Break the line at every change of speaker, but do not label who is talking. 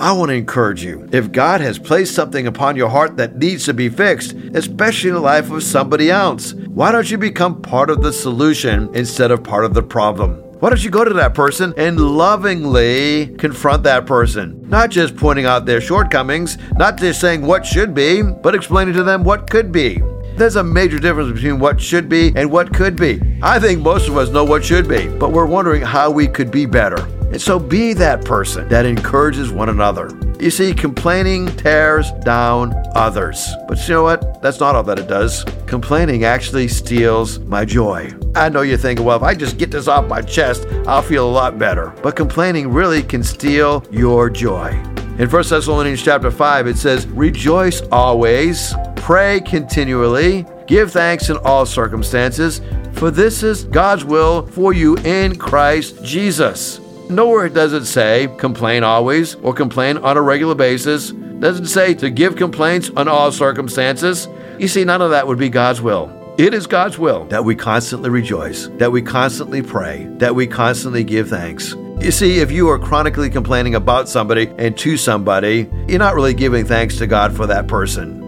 I want to encourage you. If God has placed something upon your heart that needs to be fixed, especially in the life of somebody else, why don't you become part of the solution instead of part of the problem? Why don't you go to that person and lovingly confront that person? Not just pointing out their shortcomings, not just saying what should be, but explaining to them what could be. There's a major difference between what should be and what could be. I think most of us know what should be, but we're wondering how we could be better. And so be that person that encourages one another. You see, complaining tears down others. But you know what? That's not all that it does. Complaining actually steals my joy. I know you're thinking, well, if I just get this off my chest, I'll feel a lot better. But complaining really can steal your joy. In 1 Thessalonians chapter 5, it says, Rejoice always, pray continually, give thanks in all circumstances, for this is God's will for you in Christ Jesus. Nowhere does it say complain always or complain on a regular basis. Doesn't say to give complaints on all circumstances. You see, none of that would be God's will. It is God's will that we constantly rejoice, that we constantly pray, that we constantly give thanks. You see, if you are chronically complaining about somebody and to somebody, you're not really giving thanks to God for that person.